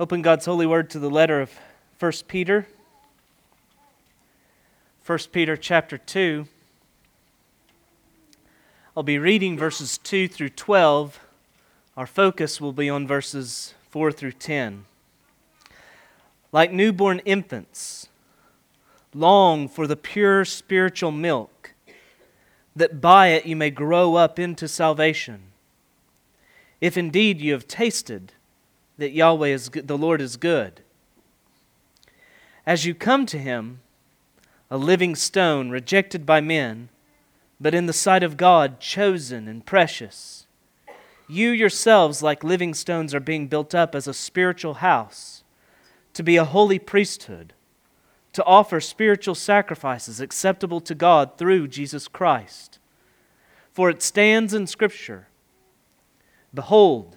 Open God's holy word to the letter of 1 Peter. 1 Peter chapter 2. I'll be reading verses 2 through 12. Our focus will be on verses 4 through 10. Like newborn infants, long for the pure spiritual milk, that by it you may grow up into salvation. If indeed you have tasted that Yahweh is the Lord is good. As you come to him, a living stone rejected by men, but in the sight of God chosen and precious. You yourselves, like living stones, are being built up as a spiritual house, to be a holy priesthood, to offer spiritual sacrifices acceptable to God through Jesus Christ. For it stands in Scripture Behold,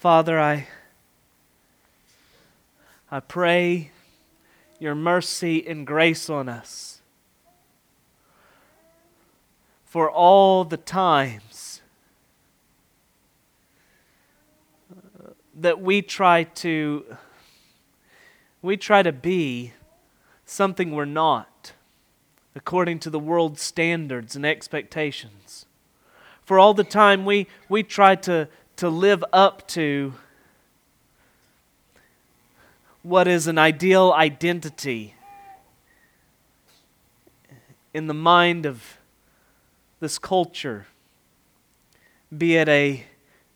Father, I, I pray your mercy and grace on us for all the times that we try to we try to be something we're not according to the world's standards and expectations. For all the time we we try to to live up to what is an ideal identity in the mind of this culture, be it a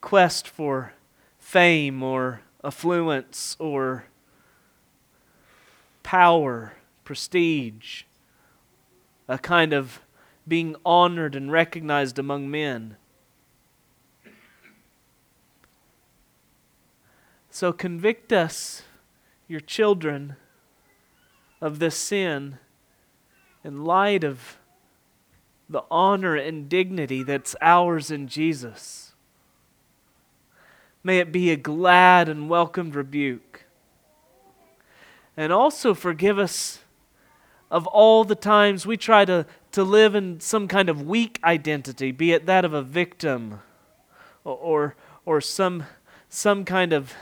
quest for fame or affluence or power, prestige, a kind of being honored and recognized among men. So convict us, your children, of this sin in light of the honor and dignity that's ours in Jesus. May it be a glad and welcomed rebuke. And also forgive us of all the times we try to, to live in some kind of weak identity, be it that of a victim or, or, or some, some kind of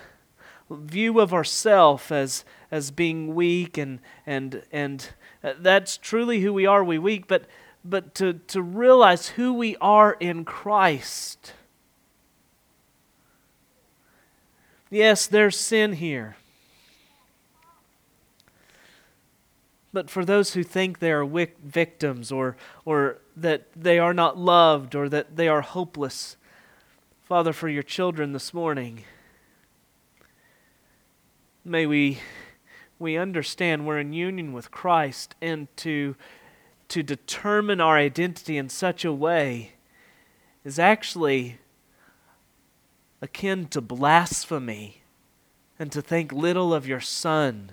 view of ourself as as being weak and and and uh, that's truly who we are we weak but but to to realize who we are in Christ. Yes there's sin here. But for those who think they are victims or or that they are not loved or that they are hopeless father for your children this morning May we, we understand we're in union with Christ and to, to determine our identity in such a way is actually akin to blasphemy and to think little of your Son.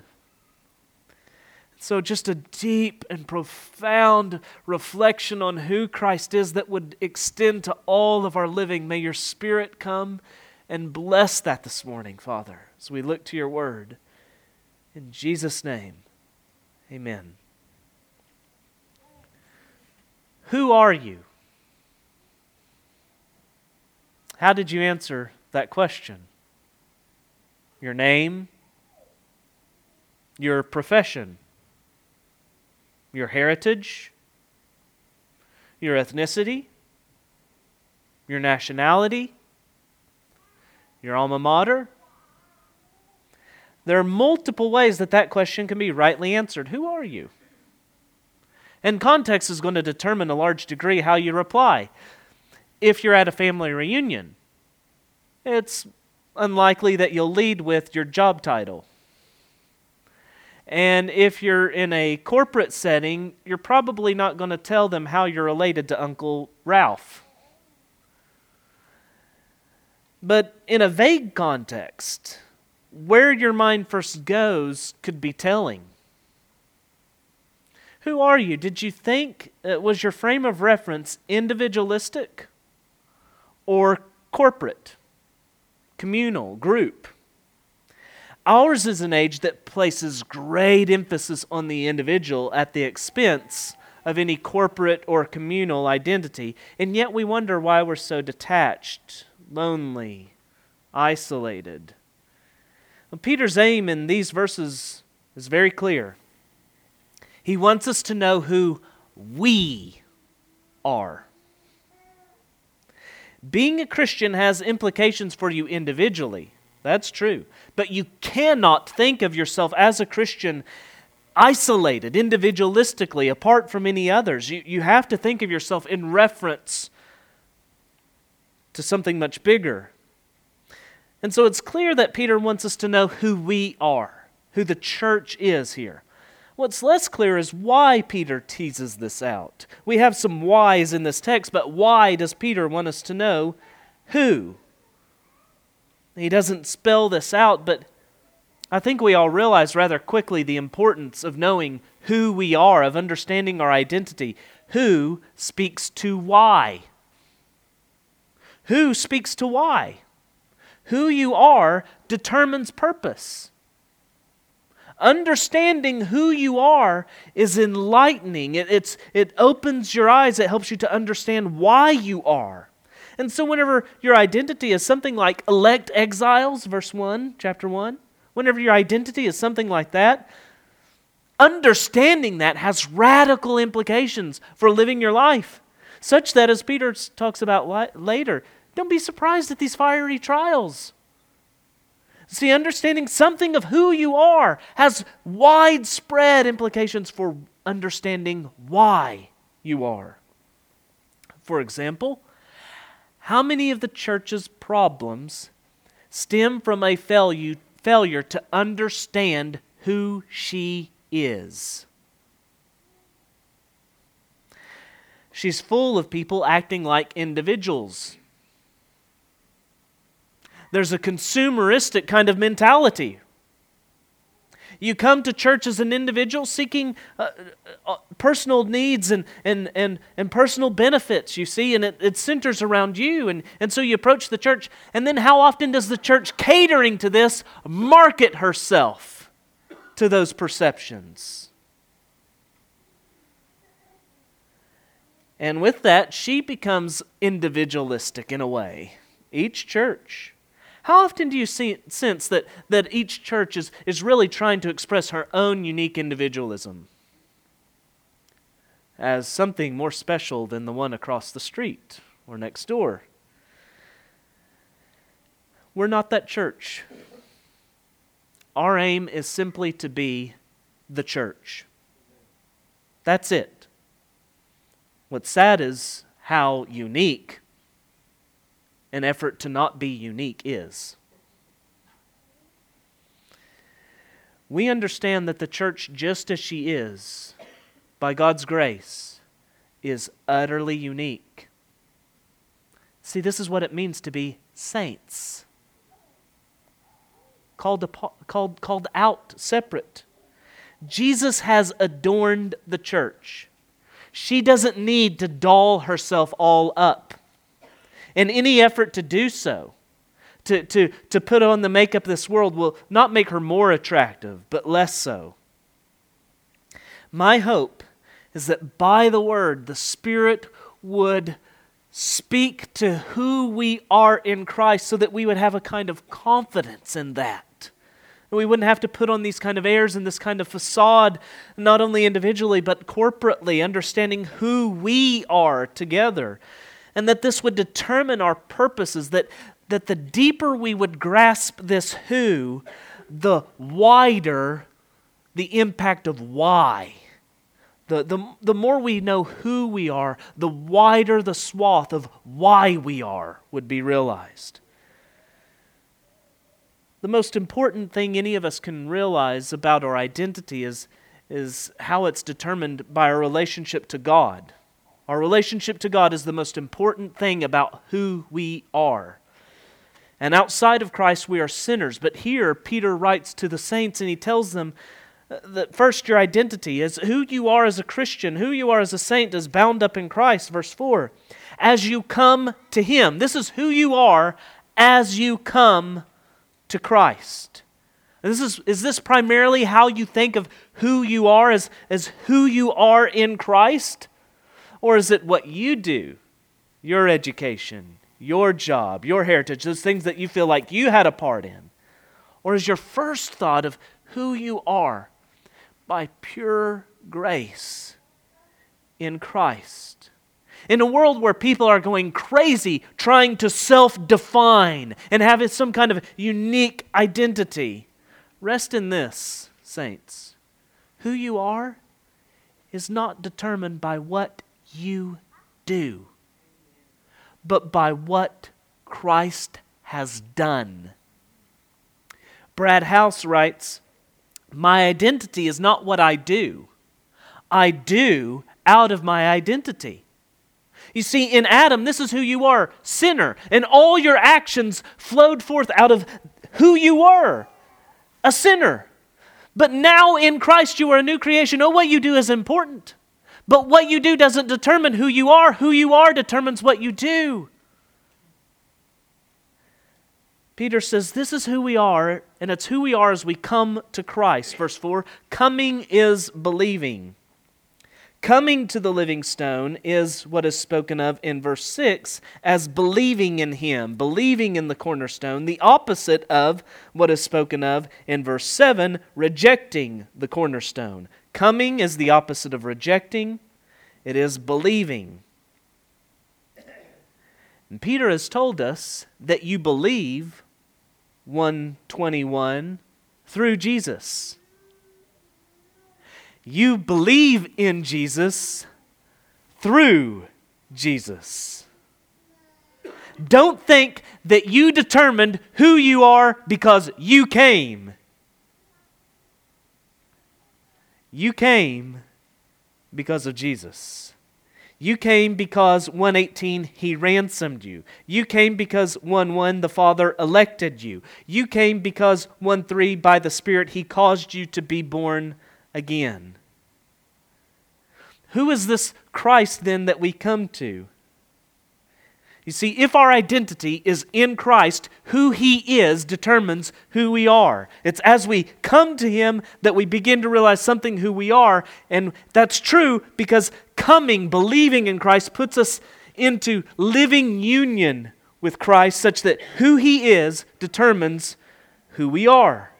So, just a deep and profound reflection on who Christ is that would extend to all of our living. May your Spirit come and bless that this morning, Father. As we look to your word. In Jesus' name, amen. Who are you? How did you answer that question? Your name? Your profession? Your heritage? Your ethnicity? Your nationality? Your alma mater? There are multiple ways that that question can be rightly answered. Who are you? And context is going to determine a large degree how you reply. If you're at a family reunion, it's unlikely that you'll lead with your job title. And if you're in a corporate setting, you're probably not going to tell them how you're related to Uncle Ralph. But in a vague context, where your mind first goes could be telling. Who are you? Did you think, uh, was your frame of reference individualistic or corporate, communal, group? Ours is an age that places great emphasis on the individual at the expense of any corporate or communal identity, and yet we wonder why we're so detached, lonely, isolated. Peter's aim in these verses is very clear. He wants us to know who we are. Being a Christian has implications for you individually. That's true. But you cannot think of yourself as a Christian isolated, individualistically, apart from any others. You, you have to think of yourself in reference to something much bigger. And so it's clear that Peter wants us to know who we are, who the church is here. What's less clear is why Peter teases this out. We have some whys in this text, but why does Peter want us to know who? He doesn't spell this out, but I think we all realize rather quickly the importance of knowing who we are, of understanding our identity. Who speaks to why? Who speaks to why? Who you are determines purpose. Understanding who you are is enlightening. It, it opens your eyes, it helps you to understand why you are. And so, whenever your identity is something like elect exiles, verse 1, chapter 1, whenever your identity is something like that, understanding that has radical implications for living your life. Such that, as Peter talks about later, don't be surprised at these fiery trials. See, understanding something of who you are has widespread implications for understanding why you are. For example, how many of the church's problems stem from a failure, to understand who she is? She's full of people acting like individuals there's a consumeristic kind of mentality. You come to church as an individual seeking uh, uh, personal needs and, and, and, and personal benefits, you see, and it, it centers around you. And, and so you approach the church, and then how often does the church, catering to this, market herself to those perceptions? And with that, she becomes individualistic in a way. Each church. How often do you see, sense that, that each church is, is really trying to express her own unique individualism as something more special than the one across the street or next door? We're not that church. Our aim is simply to be the church. That's it. What's sad is how unique an effort to not be unique is. We understand that the church, just as she is, by God's grace, is utterly unique. See, this is what it means to be saints. Called, called, called out, separate. Jesus has adorned the church. She doesn't need to doll herself all up in any effort to do so. to, to, to put on the makeup of this world will not make her more attractive, but less so. My hope is that by the word, the Spirit would speak to who we are in Christ so that we would have a kind of confidence in that. We wouldn't have to put on these kind of airs and this kind of facade, not only individually, but corporately, understanding who we are together. And that this would determine our purposes, that, that the deeper we would grasp this who, the wider the impact of why the, the, the more we know who we are, the wider the swath of why we are would be realized. The most important thing any of us can realize about our identity is, is how it's determined by our relationship to God. Our relationship to God is the most important thing about who we are. And outside of Christ, we are sinners. But here, Peter writes to the saints and he tells them uh, that first your identity is who you are as a Christian, who you are as a saint is bound up in Christ. Verse 4. As you come to Him, this is who you are as you come to Christ. this is, is this primarily how you think of who you are as, as who you are in Christ? Or is it what you do, your education, your job, your heritage, those things that you feel like you had a part in? Or is your first thought of who you are by pure grace in Christ. In a world where people are going crazy trying to self define and have some kind of unique identity, rest in this, saints. Who you are is not determined by what you do, but by what Christ has done. Brad House writes my identity is not what I do, I do out of my identity. You see, in Adam, this is who you are sinner. And all your actions flowed forth out of who you were a sinner. But now in Christ, you are a new creation. Oh, what you do is important. But what you do doesn't determine who you are. Who you are determines what you do. Peter says, This is who we are, and it's who we are as we come to Christ. Verse 4 Coming is believing. Coming to the living stone is what is spoken of in verse 6 as believing in him, believing in the cornerstone, the opposite of what is spoken of in verse 7, rejecting the cornerstone. Coming is the opposite of rejecting, it is believing. And Peter has told us that you believe 121 through Jesus. You believe in Jesus through Jesus. Don't think that you determined who you are because you came. You came because of Jesus. You came because 118 he ransomed you. You came because 11 the Father elected you. You came because 13 by the Spirit he caused you to be born again. Who is this Christ then that we come to? You see, if our identity is in Christ, who He is determines who we are. It's as we come to Him that we begin to realize something who we are. And that's true because coming, believing in Christ, puts us into living union with Christ, such that who He is determines who we are.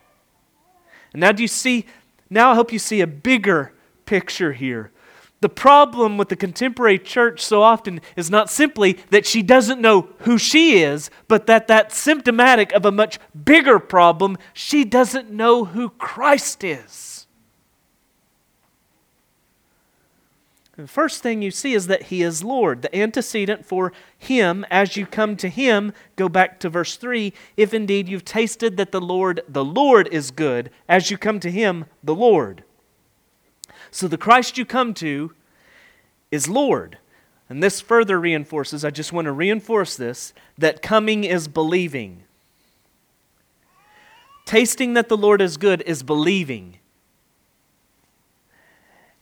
And now, do you see? Now, I hope you see a bigger picture here the problem with the contemporary church so often is not simply that she doesn't know who she is, but that that's symptomatic of a much bigger problem. She doesn't know who Christ is. the first thing you see is that he is Lord. The antecedent for him, as you come to him, go back to verse 3 if indeed you've tasted that the Lord, the Lord is good, as you come to him, the Lord. So the Christ you come to is Lord. And this further reinforces, I just want to reinforce this, that coming is believing. Tasting that the Lord is good is believing.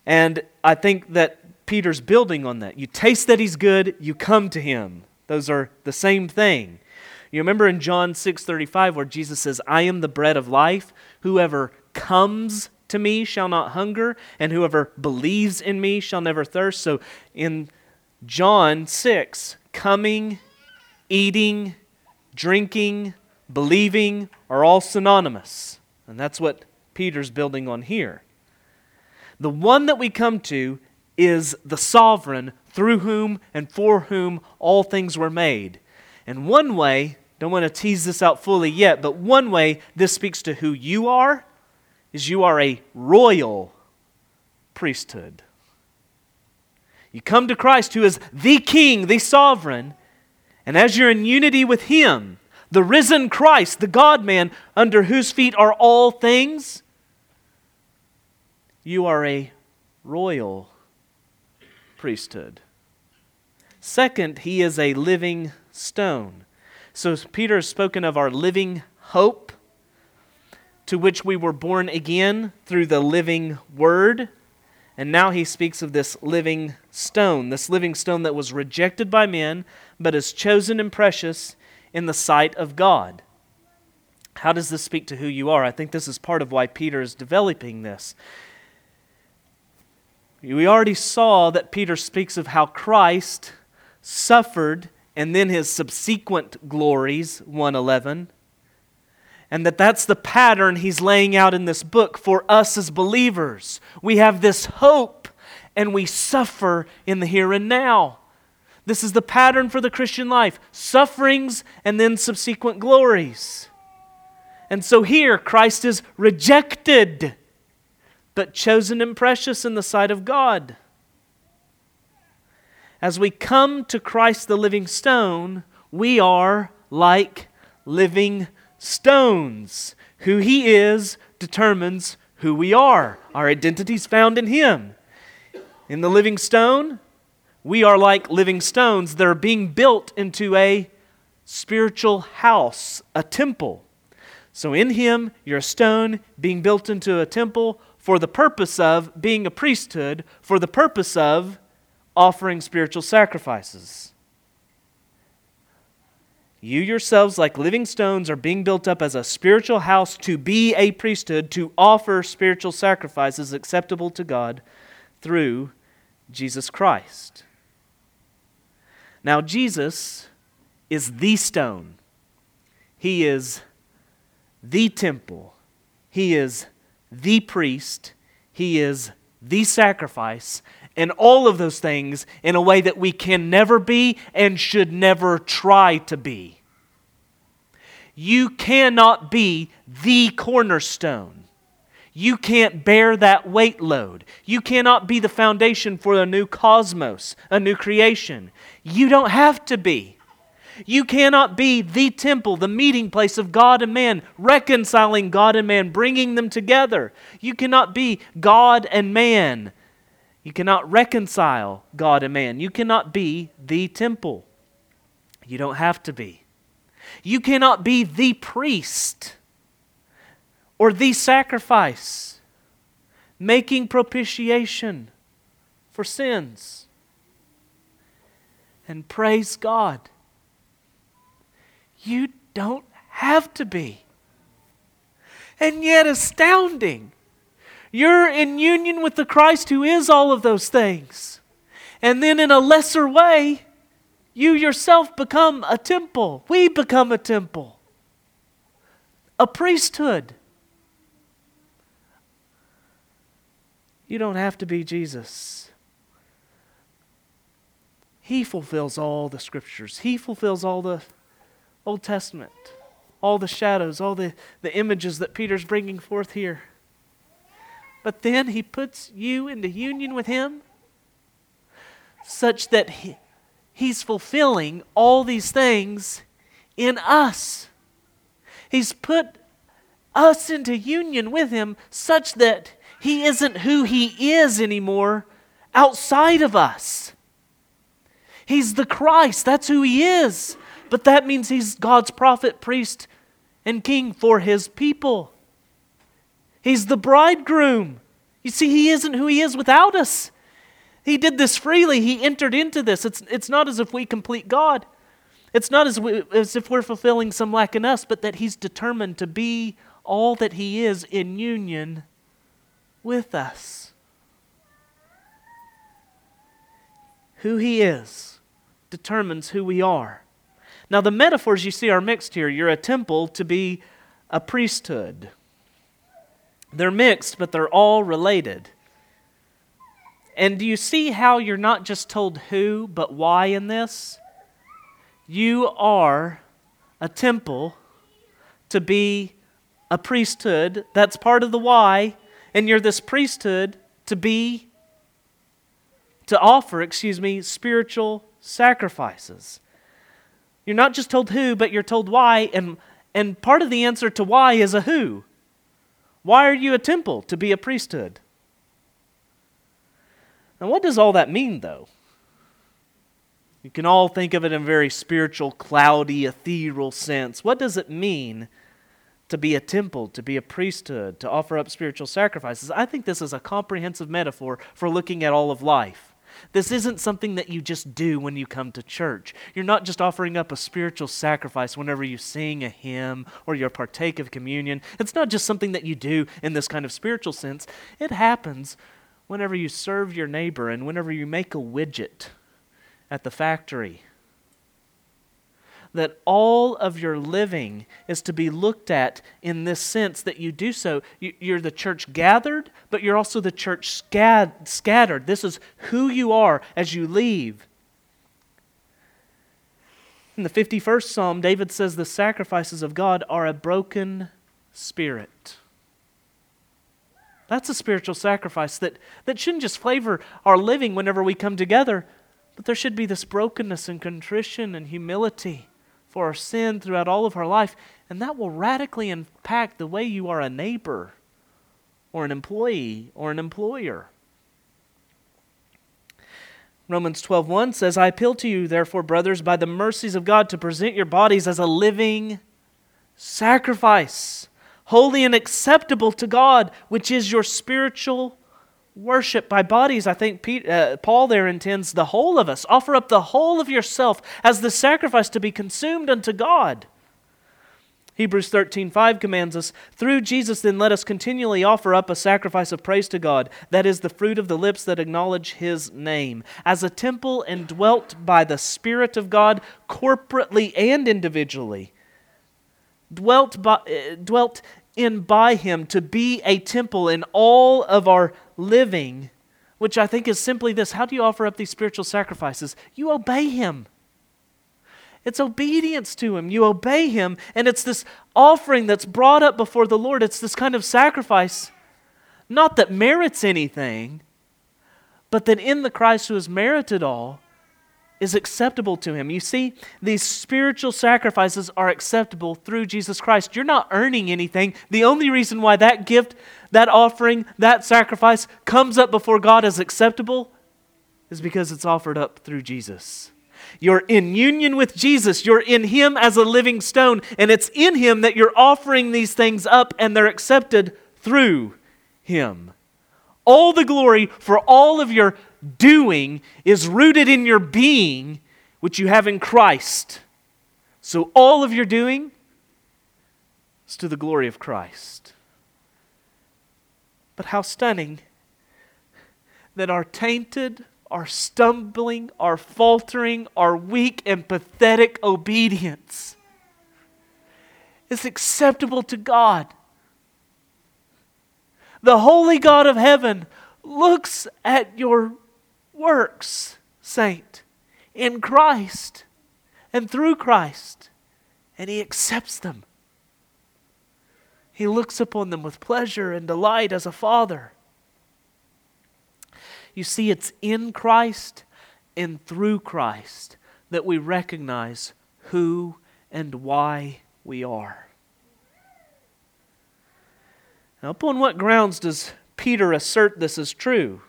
And I think that Peter's building on that. You taste that he's good, you come to him. Those are the same thing. You remember in John 6:35 where Jesus says, "I am the bread of life. Whoever comes to me shall not hunger, and whoever believes in me shall never thirst." So in John 6, coming, eating, drinking, believing are all synonymous. And that's what Peter's building on here. The one that we come to is the sovereign through whom and for whom all things were made. And one way, don't want to tease this out fully yet, but one way this speaks to who you are is you are a royal priesthood. You come to Christ, who is the King, the sovereign, and as you're in unity with Him, the risen Christ, the God man, under whose feet are all things, you are a royal priesthood. Second, he is a living stone. So Peter has spoken of our living hope, to which we were born again through the living word. And now he speaks of this living stone, this living stone that was rejected by men, but is chosen and precious in the sight of God. How does this speak to who you are? I think this is part of why Peter is developing this. We already saw that Peter speaks of how Christ suffered and then his subsequent glories 111 and that that's the pattern he's laying out in this book for us as believers. We have this hope and we suffer in the here and now. This is the pattern for the Christian life sufferings and then subsequent glories. And so here, Christ is rejected, but chosen and precious in the sight of God. As we come to Christ the living stone, we are like living stones. Who He is determines who we are. Our identity is found in Him. In the living stone, we are like living stones that are being built into a spiritual house, a temple. So in him, you're a stone being built into a temple for the purpose of being a priesthood, for the purpose of offering spiritual sacrifices. You yourselves, like living stones, are being built up as a spiritual house to be a priesthood, to offer spiritual sacrifices acceptable to God through Jesus Christ. Now, Jesus is the stone, He is the temple, He is the priest, He is the sacrifice, and all of those things in a way that we can never be and should never try to be. You cannot be the cornerstone. You can't bear that weight load. You cannot be the foundation for a new cosmos, a new creation. You don't have to be. You cannot be the temple, the meeting place of God and man, reconciling God and man, bringing them together. You cannot be God and man. You cannot reconcile God and man. You cannot be the temple. You don't have to be. You cannot be the priest or the sacrifice, making propitiation for sins. And praise God, you don't have to be. And yet, astounding, you're in union with the Christ who is all of those things. And then, in a lesser way, you yourself become a temple. We become a temple, a priesthood. You don't have to be Jesus. He fulfills all the scriptures, He fulfills all the Old Testament, all the shadows, all the, the images that Peter's bringing forth here. But then He puts you into union with Him such that he, He's fulfilling all these things in us. He's put us into union with Him such that he isn't who He is anymore outside of us. He's the Christ. That's who He is. But that means He's God's prophet, priest, and king for His people. He's the bridegroom. You see, He isn't who He is without us. He did this freely. He entered into this. It's, it's not as if we complete God. It's not as, we, as if we're fulfilling some lack in us, but that He's determined to be all that He is in union with us. Who He is determines who we are. Now, the metaphors you see are mixed here. You're a temple to be a priesthood. They're mixed, but they're all related. And do you see how you're not just told who, but why in this? You are a temple to be a priesthood. That's part of the why. And you're this priesthood to be, to offer, excuse me, spiritual sacrifices. You're not just told who, but you're told why. And, and part of the answer to why is a who. Why are you a temple to be a priesthood? Now, what does all that mean, though? You can all think of it in a very spiritual, cloudy, ethereal sense. What does it mean to be a temple, to be a priesthood, to offer up spiritual sacrifices? I think this is a comprehensive metaphor for looking at all of life. This isn't something that you just do when you come to church. You're not just offering up a spiritual sacrifice whenever you sing a hymn or you partake of communion. It's not just something that you do in this kind of spiritual sense. It happens whenever you serve your neighbor and whenever you make a widget at the factory that all of your living is to be looked at in this sense that you do so. You're the church gathered, but you're also the church scattered. This is who you are as you leave. In the 51st Psalm, David says the sacrifices of God are a broken spirit. That's a spiritual sacrifice that, that shouldn't just flavor our living whenever we come together, but there should be this brokenness and contrition and humility for our sin throughout all of our life, and that will radically impact the way you are a neighbor or an employee or an employer. Romans 12:1 says, "I appeal to you therefore, brothers, by the mercies of God, to present your bodies as a living sacrifice, holy and acceptable to God, which is your spiritual worship by bodies, I think Pete, uh, Paul there intends the whole of us. Offer up the whole of yourself as the sacrifice to be consumed unto God. Hebrews 13:5 commands us, "Through Jesus then let us continually offer up a sacrifice of praise to God, that is the fruit of the lips that acknowledge his name." As a temple indwelt by the spirit of God corporately and individually, dwelt by, uh, dwelt in by him to be a temple in all of our living, which I think is simply this how do you offer up these spiritual sacrifices? You obey him. It's obedience to him. You obey him, and it's this offering that's brought up before the Lord. It's this kind of sacrifice, not that merits anything, but that in the Christ who has merited all, is acceptable to him. You see, these spiritual sacrifices are acceptable through Jesus Christ. You're not earning anything. The only reason why that gift, that offering, that sacrifice comes up before God as acceptable is because it's offered up through Jesus. You're in union with Jesus. You're in Him as a living stone. And it's in Him that you're offering these things up, and they're accepted through Him. All the glory for all of your doing is rooted in your being, which you have in Christ. So all of your doing is to the glory of Christ. But how stunning that our tainted, our stumbling, our faltering, our weak and pathetic obedience is acceptable to God. The holy God of heaven looks at your works, saint, in Christ and through Christ, and he accepts them. He looks upon them with pleasure and delight as a father. You see, it's in Christ and through Christ that we recognize who and why we are. Now, upon what grounds does Peter assert this is true?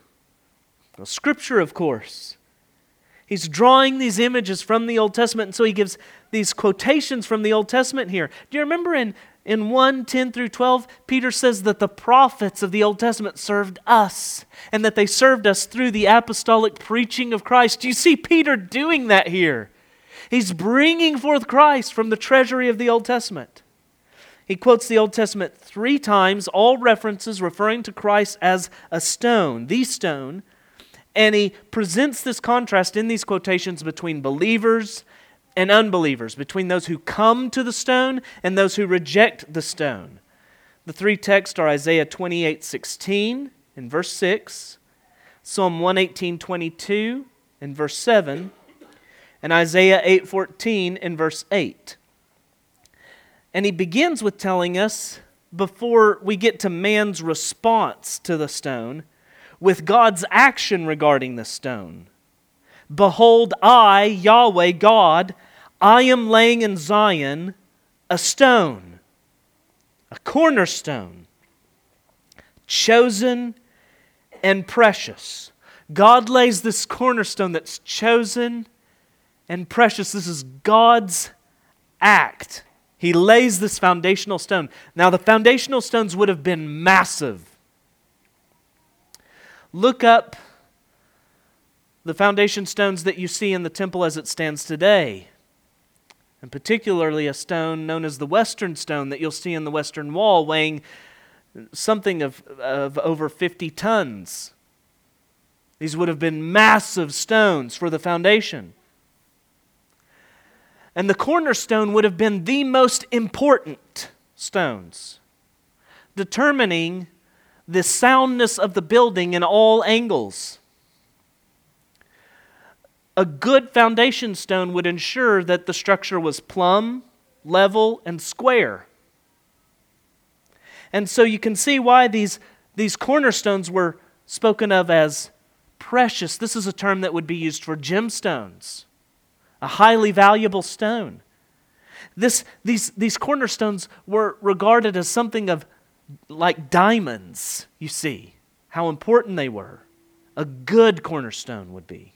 Well, scripture, of course. He's drawing these images from the Old Testament, and so he gives these quotations from the Old Testament here. Do you remember in, in 1 10 through 12, Peter says that the prophets of the Old Testament served us, and that they served us through the apostolic preaching of Christ? Do you see Peter doing that here? He's bringing forth Christ from the treasury of the Old Testament. He quotes the Old Testament three times, all references referring to Christ as a stone, the stone. And he presents this contrast in these quotations between believers and unbelievers, between those who come to the stone and those who reject the stone. The three texts are Isaiah 28 16 in verse 6, Psalm 118 22 in verse 7, and Isaiah 8 14 in verse 8. And he begins with telling us, before we get to man's response to the stone, with God's action regarding the stone. Behold, I, Yahweh God, I am laying in Zion a stone, a cornerstone, chosen and precious. God lays this cornerstone that's chosen and precious. This is God's act. He lays this foundational stone. Now, the foundational stones would have been massive. Look up the foundation stones that you see in the temple as it stands today, and particularly a stone known as the Western Stone that you'll see in the Western Wall, weighing something of, of over 50 tons. These would have been massive stones for the foundation. And the cornerstone would have been the most important stones, determining the soundness of the building in all angles. A good foundation stone would ensure that the structure was plumb, level, and square. And so you can see why these, these cornerstones were spoken of as precious. This is a term that would be used for gemstones, a highly valuable stone. This, these, these cornerstones were regarded as something of like diamonds, you see, how important they were. A good cornerstone would be.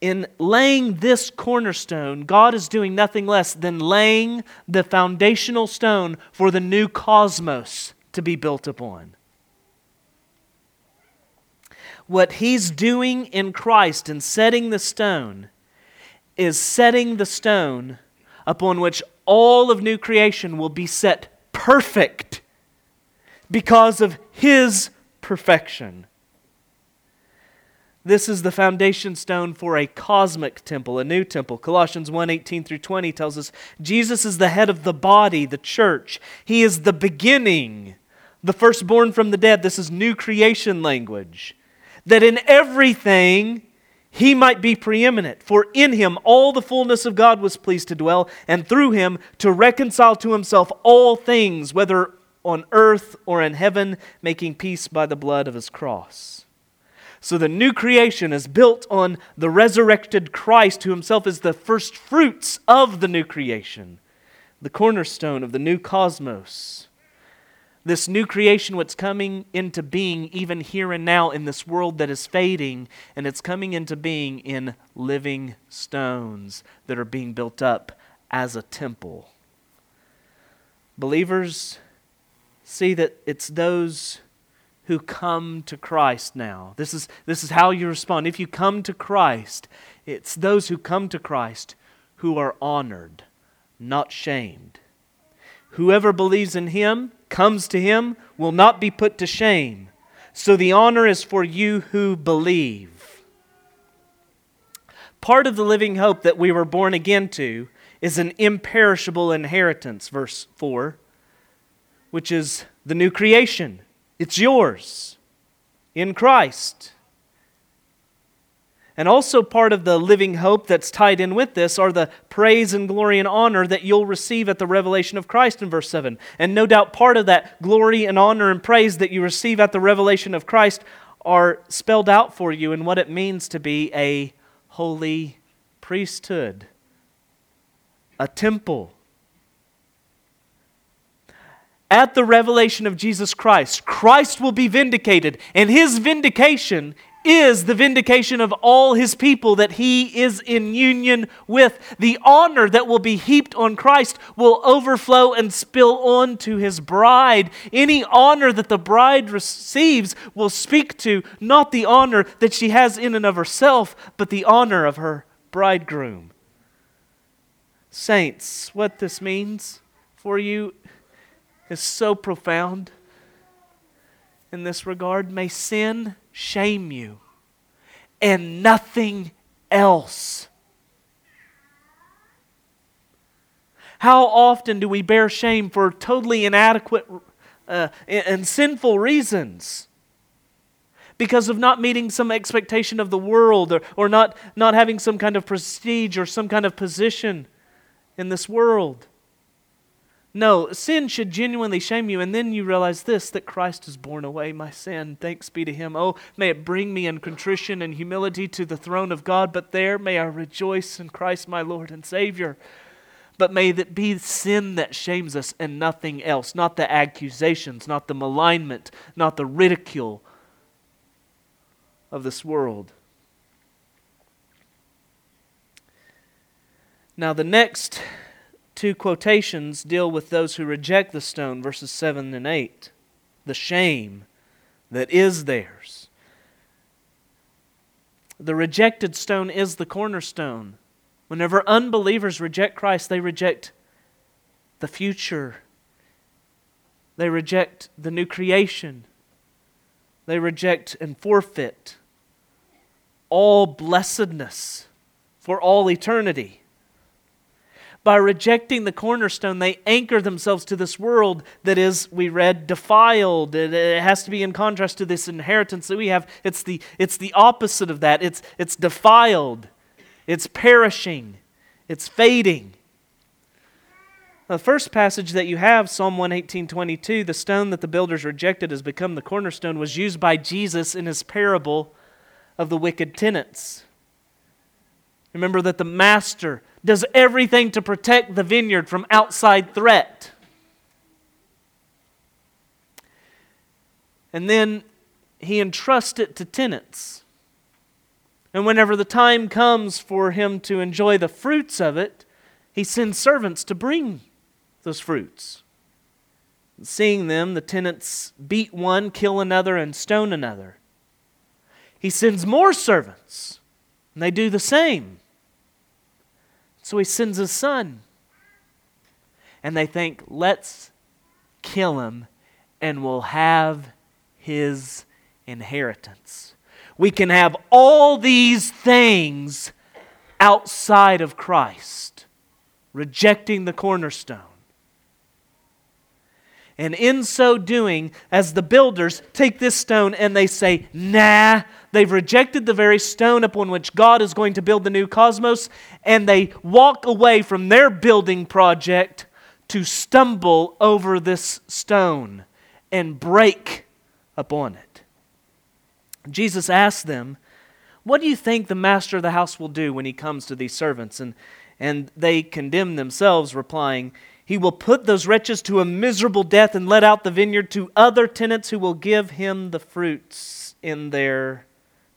In laying this cornerstone, God is doing nothing less than laying the foundational stone for the new cosmos to be built upon. What He's doing in Christ and setting the stone is setting the stone upon which all of new creation will be set perfect because of His perfection. This is the foundation stone for a cosmic temple, a new temple. Colossians 1 18 through 20 tells us Jesus is the head of the body, the church. He is the beginning, the firstborn from the dead. This is new creation language. That in everything he might be preeminent. For in him all the fullness of God was pleased to dwell, and through him to reconcile to himself all things, whether on earth or in heaven, making peace by the blood of his cross. So the new creation is built on the resurrected Christ, who himself is the first fruits of the new creation, the cornerstone of the new cosmos this new creation, what's coming into being even here and now in this world that is fading, and it's coming into being in living stones that are being built up as a temple. Believers, see that it's those who come to Christ now. This is, this is how you respond. If you come to Christ, it's those who come to Christ who are honored, not shamed. Whoever believes in him comes to him will not be put to shame. So the honor is for you who believe. Part of the living hope that we were born again to is an imperishable inheritance, verse 4, which is the new creation. It's yours in Christ. And also, part of the living hope that's tied in with this are the praise and glory and honor that you'll receive at the revelation of Christ in verse 7. And no doubt, part of that glory and honor and praise that you receive at the revelation of Christ are spelled out for you in what it means to be a holy priesthood, a temple. At the revelation of Jesus Christ, Christ will be vindicated, and his vindication is the vindication of all his people that he is in union with. The honor that will be heaped on Christ will overflow and spill on to his bride. Any honor that the bride receives will speak to not the honor that she has in and of herself, but the honor of her bridegroom. Saints, what this means for you is so profound in this regard. May sin shame you and nothing else. How often do we bear shame for totally inadequate uh, and sinful reasons? Because of not meeting some expectation of the world or, or not, not having some kind of prestige or some kind of position in this world. No, sin should genuinely shame you, and then you realize this that Christ has borne away my sin. Thanks be to Him. Oh, may it bring me in contrition and humility to the throne of God, but there may I rejoice in Christ my Lord and Savior. But may it be sin that shames us and nothing else, not the accusations, not the malignment, not the ridicule of this world. Now, the next two quotations deal with those who reject the stone, verses 7 and 8. The shame that is theirs. The rejected stone is the cornerstone. Whenever unbelievers reject Christ, they reject the future. They reject the new creation. They reject and forfeit all blessedness for all eternity. By rejecting the cornerstone, they anchor themselves to this world that is, we read, defiled. It, it, has to be in contrast to this inheritance that we have. It's the, it's the opposite of that. It's, it's defiled. It's perishing, it's fading. The first passage that you have, Psalm 118:22, the stone that the builders rejected has become the cornerstone, was used by Jesus in his parable of the wicked tenants. Remember that the master does everything to protect the vineyard from outside threat. And then he entrusts it to tenants. And whenever the time comes for him to enjoy the fruits of it, he sends servants to bring those fruits. And Seeing them, the tenants beat one, kill another, and stone another. He sends more servants, and they do the same. So he sends his son. And they think, let's kill him, and we'll have his inheritance. We can have all these things outside of Christ, rejecting the cornerstone. And in so doing, as the builders take this stone and they say, nah, they've rejected the very stone upon which God is going to build the new cosmos, and they walk away from their building project to stumble over this stone and break upon it. Jesus asked them, What do you think the master of the house will do when he comes to these servants? And, and they condemn themselves, replying, He will put those wretches to a miserable death and let out the vineyard to other tenants who will give him the fruits in their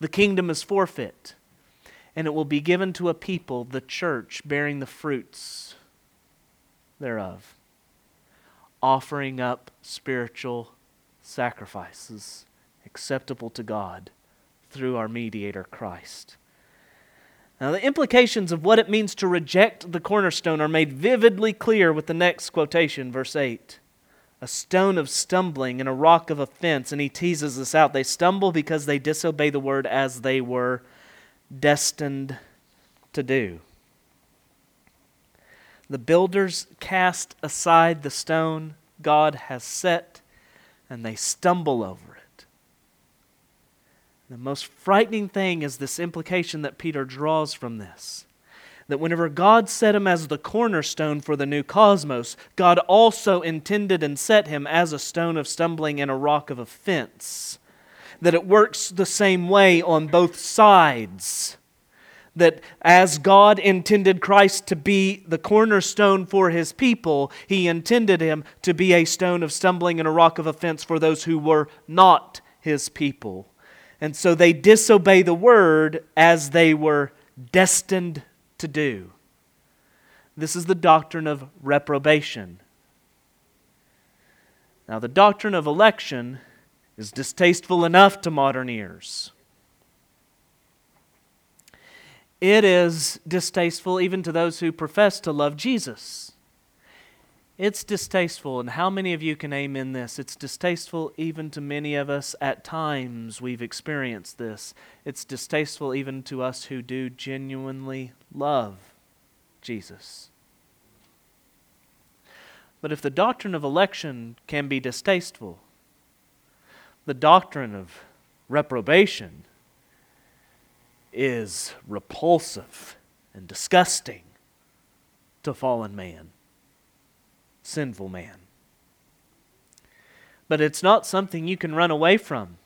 The kingdom is forfeit, and it will be given to a people, the church, bearing the fruits thereof offering up spiritual sacrifices acceptable to God through our mediator, Christ. Now, the implications of what it means to reject the cornerstone are made vividly clear with the next quotation, verse 8. A stone of stumbling and a rock of offense. And he teases us out. They stumble because they disobey the word as they were destined to do. The builders cast aside the stone God has set, and they stumble over it. The most frightening thing is this implication that Peter draws from this that whenever God set him as the cornerstone for the new cosmos, God also intended and set him as a stone of stumbling and a rock of offense. That it works the same way on both sides that as God intended Christ to be the cornerstone for his people, he intended him to be a stone of stumbling and a rock of offense for those who were not his people. And so they disobey the word as they were destined to do. This is the doctrine of reprobation. Now, the doctrine of election is distasteful enough to modern ears. It is distasteful even to those who profess to love Jesus. It's distasteful, and how many of you can amen this? It's distasteful even to many of us at times we've experienced this. It's distasteful even to us who do genuinely love Jesus. But if the doctrine of election can be distasteful, the doctrine of reprobation is repulsive and disgusting to fallen man, sinful man. But it's not something you can run away from.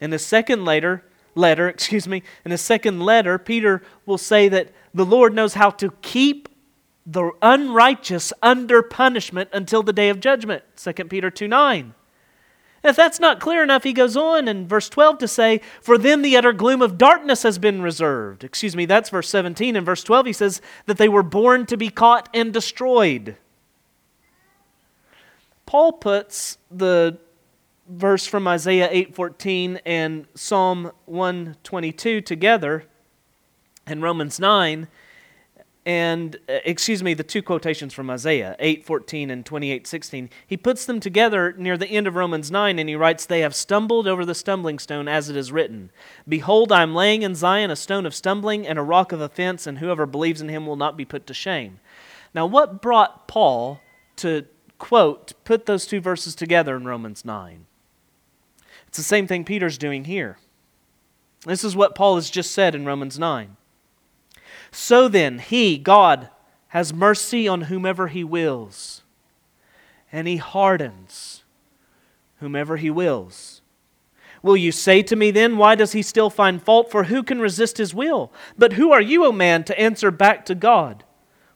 In the second letter, letter, excuse me, in the second letter, Peter will say that the Lord knows how to keep the unrighteous under punishment until the day of judgment. 2 Peter 2 9. If that's not clear enough, he goes on in verse 12 to say, For them the utter gloom of darkness has been reserved. Excuse me, that's verse 17. In verse 12, he says that they were born to be caught and destroyed. Paul puts the verse from Isaiah 8:14 and Psalm 122 together in Romans 9 and uh, excuse me the two quotations from isaiah 8.14 and 28.16 he puts them together near the end of romans 9 and he writes they have stumbled over the stumbling stone as it is written. Behold i am laying in zion a stone of stumbling and a rock of offense and whoever believes in him will not be put to shame. Now what brought paul to quote put those two verses together in romans 9 it's the same thing peter's doing here this is what paul has just said in romans 9 so then, He, God, has mercy on whomever He wills, and He hardens whomever He wills. Will you say to me then, Why does He still find fault? For who can resist His will? But who are you, O man, to answer back to God?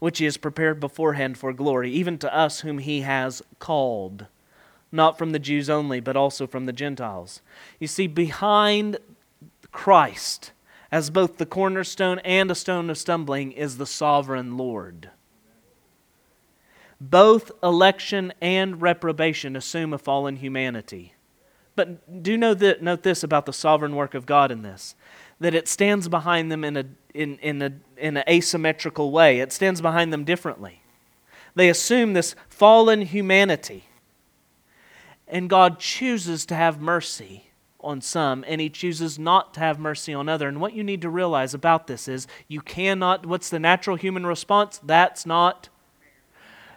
which he has prepared beforehand for glory, even to us whom he has called? Not from the Jews only, but also from the Gentiles. You see, behind Christ, as both the cornerstone and a stone of stumbling is the sovereign Lord. Both election and reprobation assume a fallen humanity. But do know that, note this about the sovereign work of God in this that it stands behind them in, a, in, in, a, in an asymmetrical way, it stands behind them differently. They assume this fallen humanity, and God chooses to have mercy on some and he chooses not to have mercy on other. And what you need to realize about this is you cannot what's the natural human response? That's not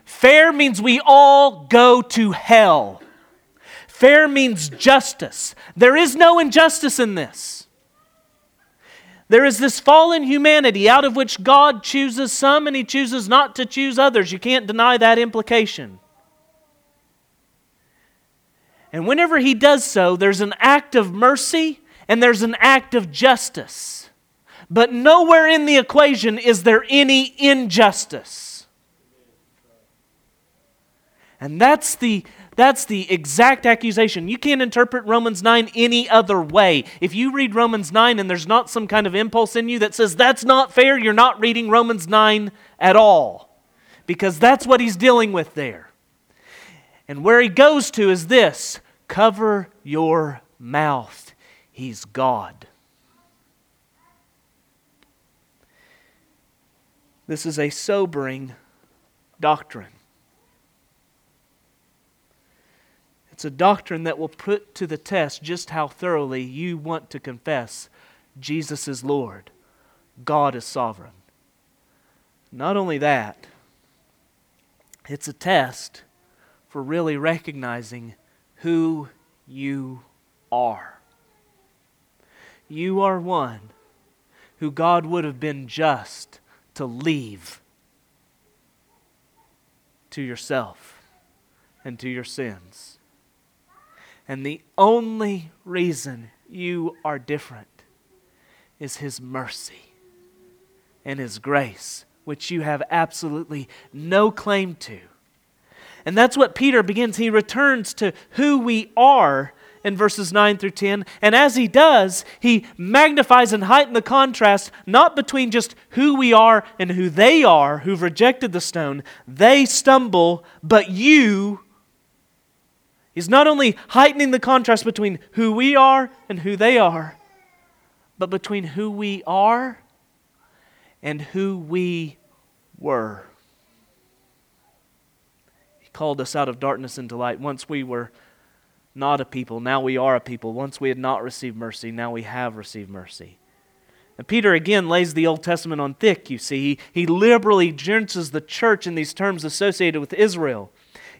fair means we all go to hell. Fair means justice. There is no injustice in this there is this fallen humanity out of which god chooses some and he chooses not to choose others you can't deny that implication and whenever he does so, there's an act of mercy and there's an act of justice. But nowhere in the equation is there any injustice. And that's the, that's the exact accusation. You can't interpret Romans 9 any other way. If you read Romans 9 and there's not some kind of impulse in you that says that's not fair, you're not reading Romans 9 at all. Because that's what he's dealing with there. And where he goes to is this cover your mouth. He's God. This is a sobering doctrine. It's a doctrine that will put to the test just how thoroughly you want to confess Jesus is Lord, God is sovereign. Not only that, it's a test for really recognizing who you are. You are one who God would have been just to leave to yourself and to your sins. And the only reason you are different is His mercy and His grace, which you have absolutely no claim to. And that's what Peter begins. He returns to who we are in verses 9 through 10. And as he does, he magnifies and heightens the contrast, not between just who we are and who they are, who've rejected the stone. They stumble, but you. He's not only heightening the contrast between who we are and who they are, but between who we are and who we were. He called us out of darkness into light. Once we were not a people, now we are a people. Once we had not received mercy, now we have received mercy. And Peter again lays the Old Testament on thick, you see. He, he liberally drenches the church in these terms associated with Israel.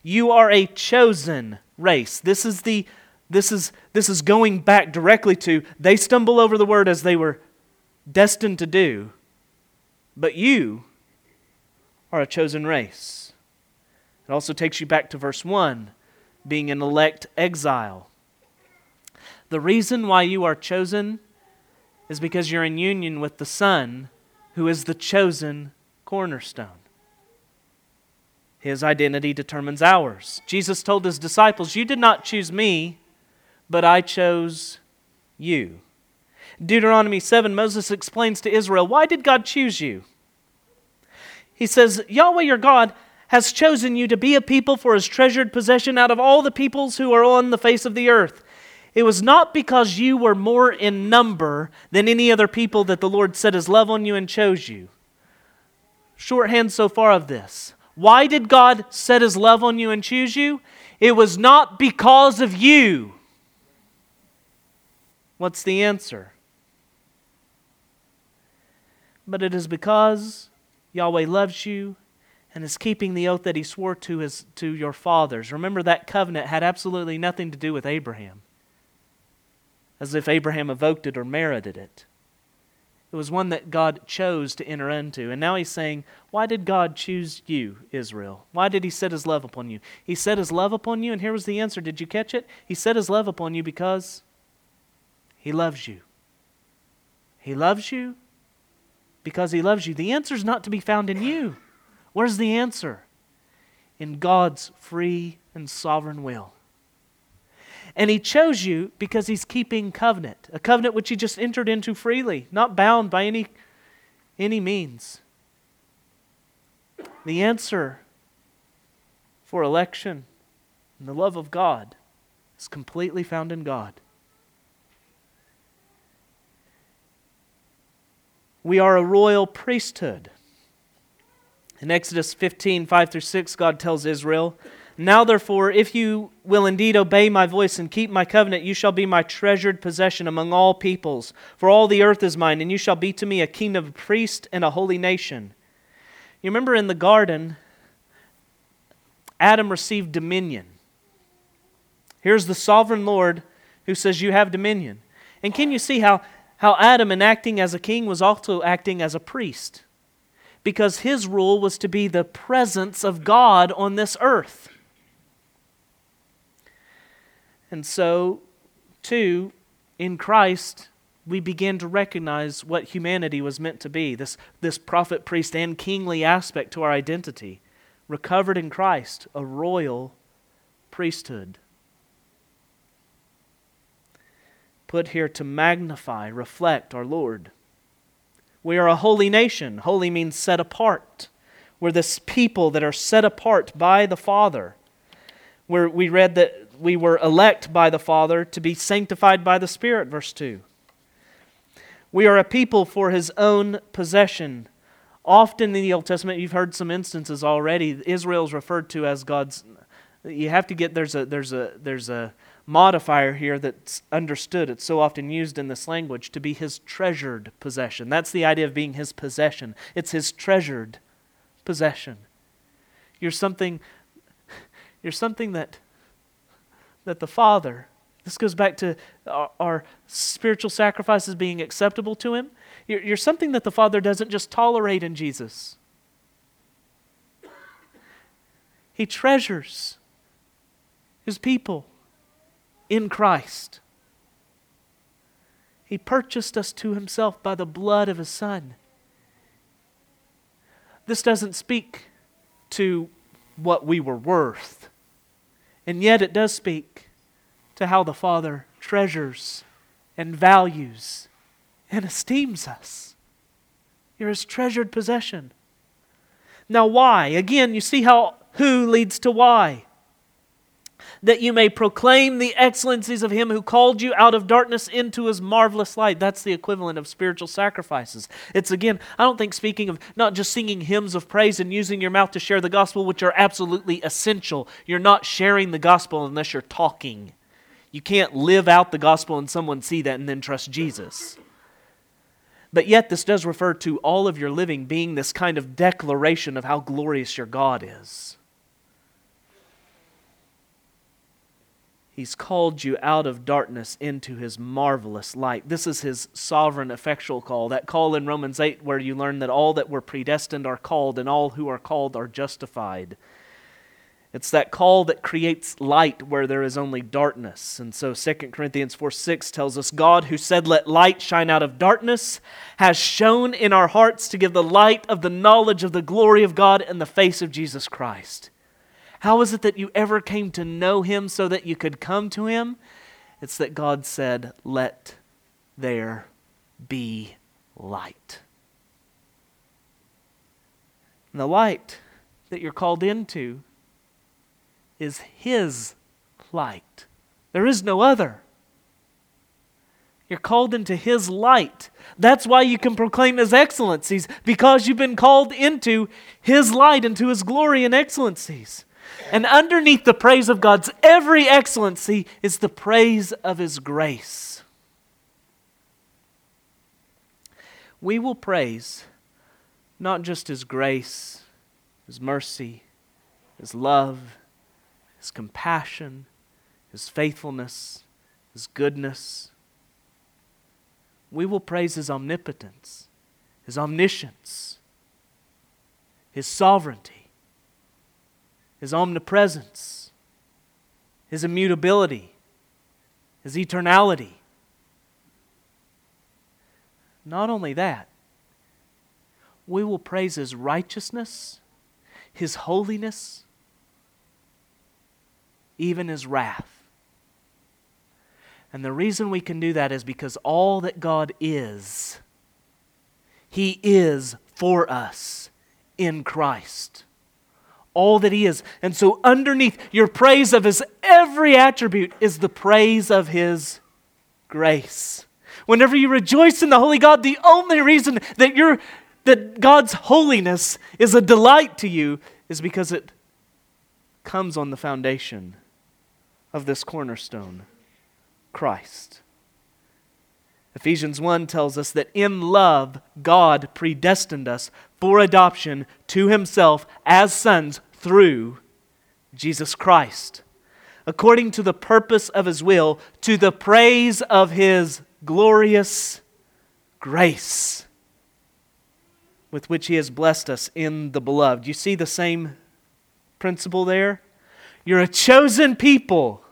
You are a chosen race. This is the this is this is going back directly to they stumble over the word as they were destined to do. But you are a chosen race. It also takes you back to verse 1 being an elect exile. The reason why you are chosen is because you're in union with the Son, who is the chosen cornerstone. His identity determines ours. Jesus told his disciples, You did not choose me, but I chose you. Deuteronomy 7, Moses explains to Israel, Why did God choose you? He says, Yahweh your God has chosen you to be a people for his treasured possession out of all the peoples who are on the face of the earth. It was not because you were more in number than any other people that the Lord set his love on you and chose you. Shorthand so far of this. Why did God set his love on you and choose you? It was not because of you. What's the answer? But it is because Yahweh loves you and is keeping the oath that he swore to, his, to your fathers. Remember, that covenant had absolutely nothing to do with Abraham, as if Abraham evoked it or merited it. It was one that God chose to enter into. And now he's saying, Why did God choose you, Israel? Why did he set his love upon you? He set his love upon you, and here was the answer. Did you catch it? He set his love upon you because he loves you. He loves you because he loves you. The answer is not to be found in you. Where's the answer? In God's free and sovereign will. And he chose you because he's keeping covenant, a covenant which he just entered into freely, not bound by any, any means. The answer for election and the love of God is completely found in God. We are a royal priesthood. In Exodus 15, 5 through 6, God tells Israel, Now therefore, if you will indeed obey my voice and keep my covenant, you shall be my treasured possession among all peoples. For all the earth is mine, and you shall be to me a kingdom of priests and a holy nation. You remember in the garden, Adam received dominion. Here's the sovereign Lord who says, You have dominion. And can you see how, how Adam, in acting as a king, was also acting as a priest? because his rule was to be the presence of God on this earth. And so, too, in Christ, we begin to recognize what humanity was meant to be this, this prophet, priest, and kingly aspect to our identity. Recovered in Christ, a royal priesthood. Put here to magnify, reflect our Lord. We are a holy nation. Holy means set apart. We're this people that are set apart by the Father. Where we read that we were elect by the Father to be sanctified by the Spirit, verse 2. We are a people for his own possession. Often in the Old Testament, you've heard some instances already. Israel is referred to as God's. You have to get there's a there's a there's a modifier here that's understood. It's so often used in this language to be his treasured possession. That's the idea of being his possession. It's his treasured possession. You're something you're something that that the Father this goes back to our, our spiritual sacrifices being acceptable to Him. You're, you're something that the Father doesn't just tolerate in Jesus, He treasures His people in Christ. He purchased us to Himself by the blood of His Son. This doesn't speak to what we were worth, and yet it does speak to how the Father treasures and values and esteems us. You're his treasured possession. Now, why? Again, you see how who leads to why that you may proclaim the excellencies of him who called you out of darkness into his marvelous light. That's the equivalent of spiritual sacrifices. It's again, I don't think speaking of not just singing hymns of praise and using your mouth to share the gospel, which are absolutely essential. You're not sharing the gospel unless you're talking. You can't live out the gospel and someone see that and then trust Jesus. But yet, this does refer to all of your living being this kind of declaration of how glorious your God is. He's called you out of darkness into his marvelous light. This is his sovereign, effectual call. That call in Romans 8, where you learn that all that were predestined are called, and all who are called are justified. It's that call that creates light where there is only darkness. And so 2 Corinthians 4 6 tells us God, who said, Let light shine out of darkness, has shone in our hearts to give the light of the knowledge of the glory of God in the face of Jesus Christ. How is it that you ever came to know him so that you could come to him? It's that God said, Let there be light. And the light that you're called into is his light. There is no other. You're called into His light. That's why you can proclaim His excellencies, because you've been called into His light, into His glory and excellencies. And underneath the praise of God's every excellency is the praise of His grace. We will praise not just His grace, His mercy, His love, His compassion, His faithfulness, His goodness. We will praise His omnipotence, His omniscience, His sovereignty his omnipresence, his immutability, his eternality. Not only that, we will praise his righteousness, his holiness, even his wrath. And the reason we can do that is because all that God is, he is for us in Christ all that He is. And so, underneath your praise of His every attribute is the praise of His grace. Whenever you rejoice in the Holy God, the only reason that, you that God's holiness is a delight to you is because it comes on the foundation of this cornerstone, Christ. Ephesians 1 tells us that in love, God predestined us for adoption to himself as sons through Jesus Christ, according to the purpose of his will, to the praise of his glorious grace with which he has blessed us in the beloved. You see the same principle there? You're a chosen people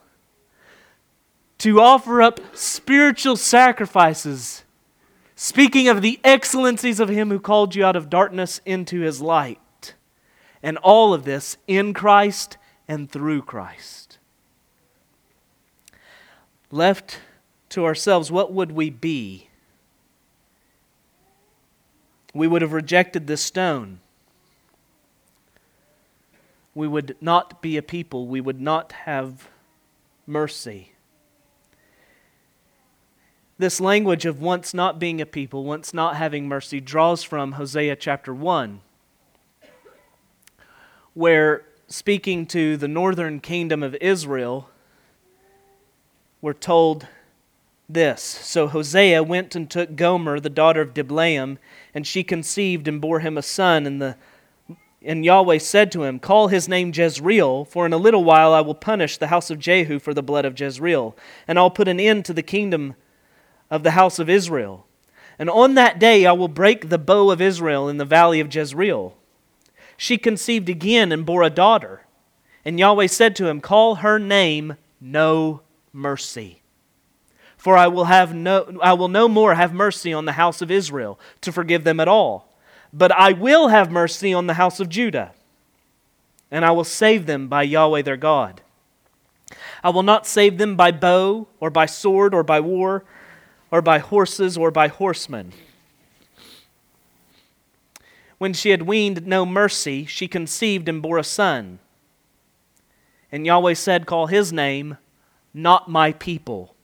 to offer up spiritual sacrifices speaking of the excellencies of him who called you out of darkness into his light. And all of this in Christ and through Christ. Left to ourselves, what would we be? We would have rejected this stone. We would not be a people. We would not have mercy this language of once not being a people, once not having mercy, draws from Hosea chapter 1, where speaking to the northern kingdom of Israel, we're told this So Hosea went and took Gomer, the daughter of Diblaim, and she conceived and bore him a son. And the And Yahweh said to him, Call his name Jezreel, for in a little while I will punish the house of Jehu for the blood of Jezreel, and I'll put an end to the kingdom of the house of Israel. And on that day I will break the bow of Israel in the valley of Jezreel. She conceived again and bore a daughter. And Yahweh said to him, Call her name No Mercy. For I will, have no, I will no more have mercy on the house of Israel to forgive them at all but I will have mercy on the house of Judah, and I will save them by Yahweh their God. I will not save them by bow, or by sword, or by war, or by horses, or by horsemen. When she had weaned no mercy, she conceived and bore a son. And Yahweh said, Call his name, Not my people,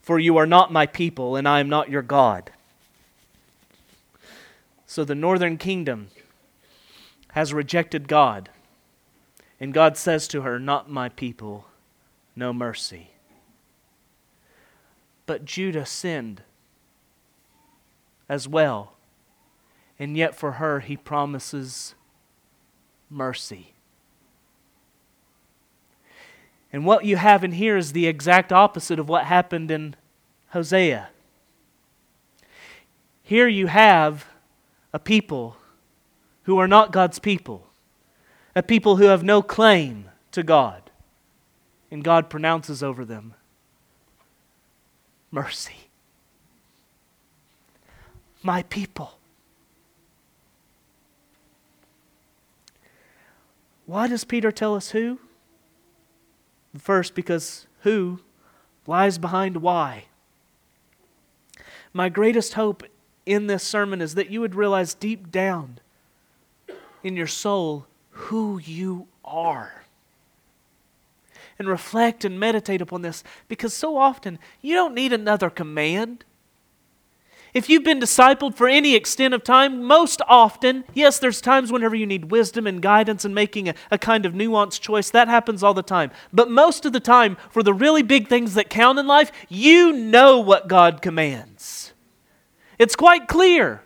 for you are not my people, and I am not your God. So the northern kingdom has rejected God. And God says to her, Not my people, no mercy. But Judah sinned as well. And yet for her, he promises mercy. And what you have in here is the exact opposite of what happened in Hosea. Here you have a people who are not God's people, a people who have no claim to God. And God pronounces over them mercy. My people. Why does Peter tell us who? First, because who lies behind why. My greatest hope in this sermon is that you would realize deep down in your soul who you are. And reflect and meditate upon this because so often you don't need another command. If you've been discipled for any extent of time, most often, yes, there's times whenever you need wisdom and guidance and making a, a, kind of nuanced choice. That happens all the time. But most of the time, for the really big things that count in life, you know what God commands. It's quite clear.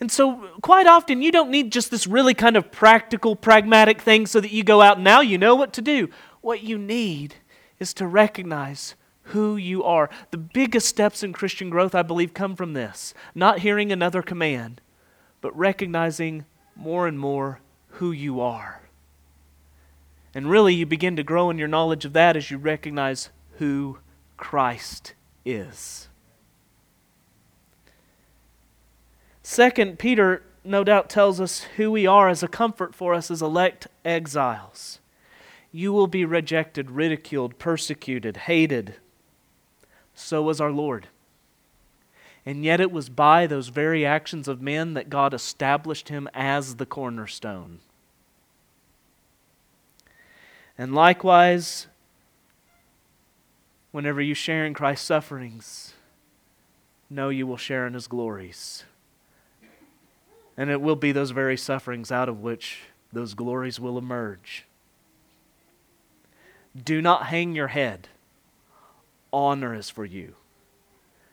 And so, quite often, you don't need just this really kind of practical, pragmatic thing so that you go out and now you know what to do. What you need is to recognize who you are. The biggest steps in Christian growth, I believe, come from this not hearing another command, but recognizing more and more who you are. And really, you begin to grow in your knowledge of that as you recognize who Christ is. Second, Peter no doubt tells us who we are as a comfort for us as elect exiles. You will be rejected, ridiculed, persecuted, hated. So was our Lord. And yet it was by those very actions of men that God established him as the cornerstone. And likewise, whenever you share in Christ's sufferings, know you will share in his glories. And it will be those very sufferings out of which those glories will emerge. Do not hang your head. Honor is for you.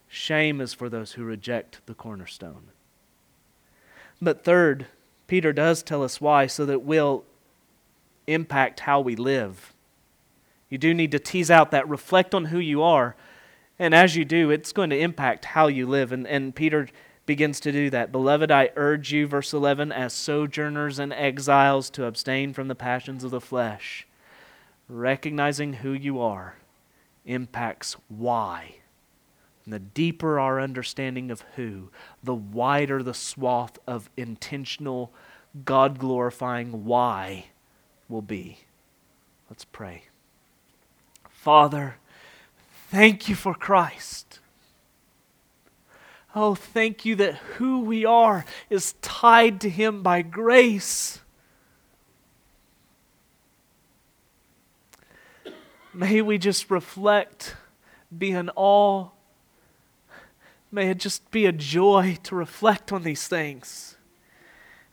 Shame is for those who reject the cornerstone. But third, Peter does tell us why, so that we'll impact how we live. You do need to tease out that, reflect on who you are. And as you do, it's going to impact how you live. And, and Peter begins to do that. Beloved, I urge you, verse 11, as sojourners and exiles, to abstain from the passions of the flesh. Recognizing who you are impacts why. And the deeper our understanding of who, the wider the swath of intentional, God glorifying why will be. Let's pray. Father, thank you for Christ. Oh, thank you that who we are is tied to Him by grace. May we just reflect, be in awe. May it just be a joy to reflect on these things.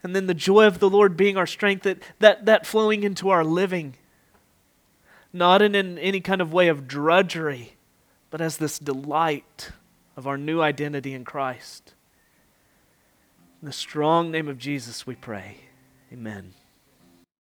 And then the joy of the Lord being our strength, that, that, that flowing into our living not in, in any kind of way of drudgery, but as this delight of our new identity in Christ. In the strong name of Jesus, we pray. Amen.